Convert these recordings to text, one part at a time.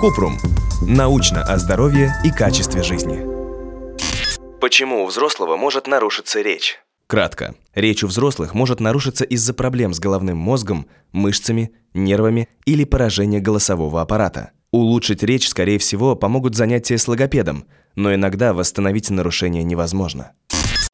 Купрум. Научно о здоровье и качестве жизни. Почему у взрослого может нарушиться речь? Кратко. Речь у взрослых может нарушиться из-за проблем с головным мозгом, мышцами, нервами или поражения голосового аппарата. Улучшить речь, скорее всего, помогут занятия с логопедом, но иногда восстановить нарушение невозможно.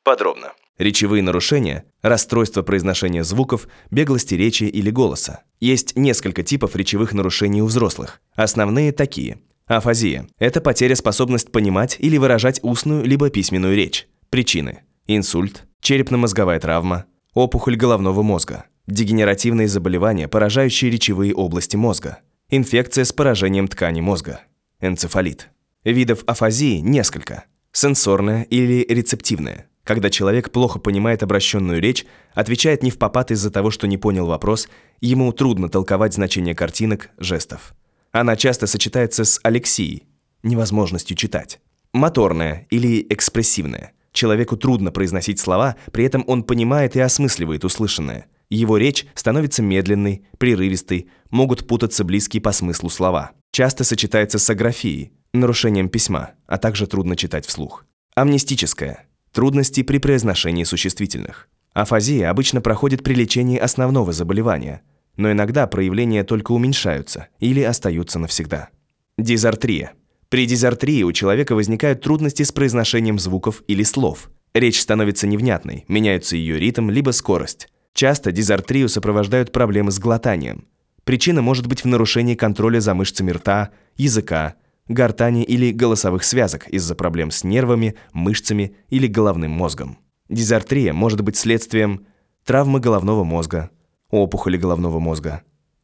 Подробно. Речевые нарушения – расстройство произношения звуков, беглости речи или голоса. Есть несколько типов речевых нарушений у взрослых. Основные такие. Афазия – это потеря способности понимать или выражать устную либо письменную речь. Причины – инсульт, черепно-мозговая травма, опухоль головного мозга, дегенеративные заболевания, поражающие речевые области мозга, инфекция с поражением ткани мозга, энцефалит. Видов афазии несколько – сенсорная или рецептивная – когда человек плохо понимает обращенную речь, отвечает не в попад из-за того, что не понял вопрос, ему трудно толковать значение картинок, жестов. Она часто сочетается с алексией, невозможностью читать. Моторная или экспрессивная. Человеку трудно произносить слова, при этом он понимает и осмысливает услышанное. Его речь становится медленной, прерывистой, могут путаться близкие по смыслу слова. Часто сочетается с аграфией, нарушением письма, а также трудно читать вслух. Амнистическая Трудности при произношении существительных. Афазия обычно проходит при лечении основного заболевания, но иногда проявления только уменьшаются или остаются навсегда. Дизартрия. При дизартрии у человека возникают трудности с произношением звуков или слов. Речь становится невнятной, меняется ее ритм либо скорость. Часто дизартрию сопровождают проблемы с глотанием. Причина может быть в нарушении контроля за мышцами рта, языка, гортани или голосовых связок из-за проблем с нервами, мышцами или головным мозгом. Дизартрия может быть следствием травмы головного мозга, опухоли головного мозга,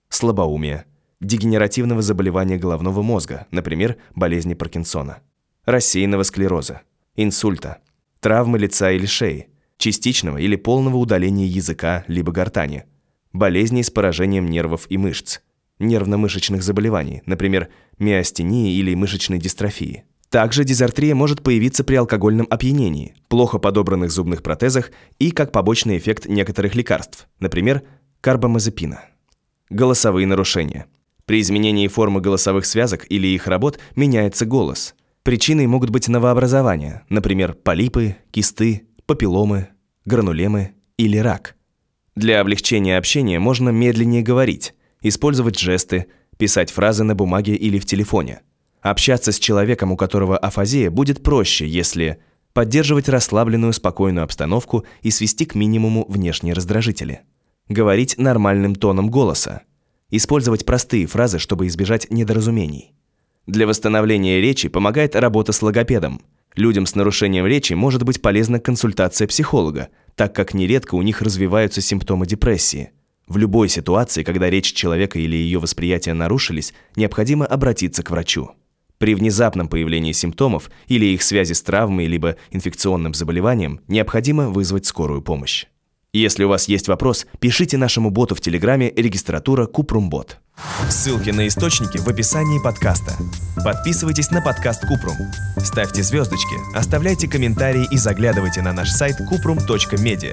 слабоумия, дегенеративного заболевания головного мозга, например, болезни Паркинсона, рассеянного склероза, инсульта, травмы лица или шеи, частичного или полного удаления языка либо гортани, болезней с поражением нервов и мышц, нервно-мышечных заболеваний, например, миостении или мышечной дистрофии. Также дизартрия может появиться при алкогольном опьянении, плохо подобранных зубных протезах и как побочный эффект некоторых лекарств, например, карбамазепина. Голосовые нарушения. При изменении формы голосовых связок или их работ меняется голос. Причиной могут быть новообразования, например, полипы, кисты, папилломы, гранулемы или рак. Для облегчения общения можно медленнее говорить, использовать жесты, писать фразы на бумаге или в телефоне. Общаться с человеком, у которого афазия, будет проще, если поддерживать расслабленную, спокойную обстановку и свести к минимуму внешние раздражители. Говорить нормальным тоном голоса. Использовать простые фразы, чтобы избежать недоразумений. Для восстановления речи помогает работа с логопедом. Людям с нарушением речи может быть полезна консультация психолога, так как нередко у них развиваются симптомы депрессии – в любой ситуации, когда речь человека или ее восприятие нарушились, необходимо обратиться к врачу. При внезапном появлении симптомов или их связи с травмой либо инфекционным заболеванием необходимо вызвать скорую помощь. Если у вас есть вопрос, пишите нашему боту в Телеграме регистратура Купрумбот. Ссылки на источники в описании подкаста. Подписывайтесь на подкаст Купрум. Ставьте звездочки, оставляйте комментарии и заглядывайте на наш сайт kuprum.media.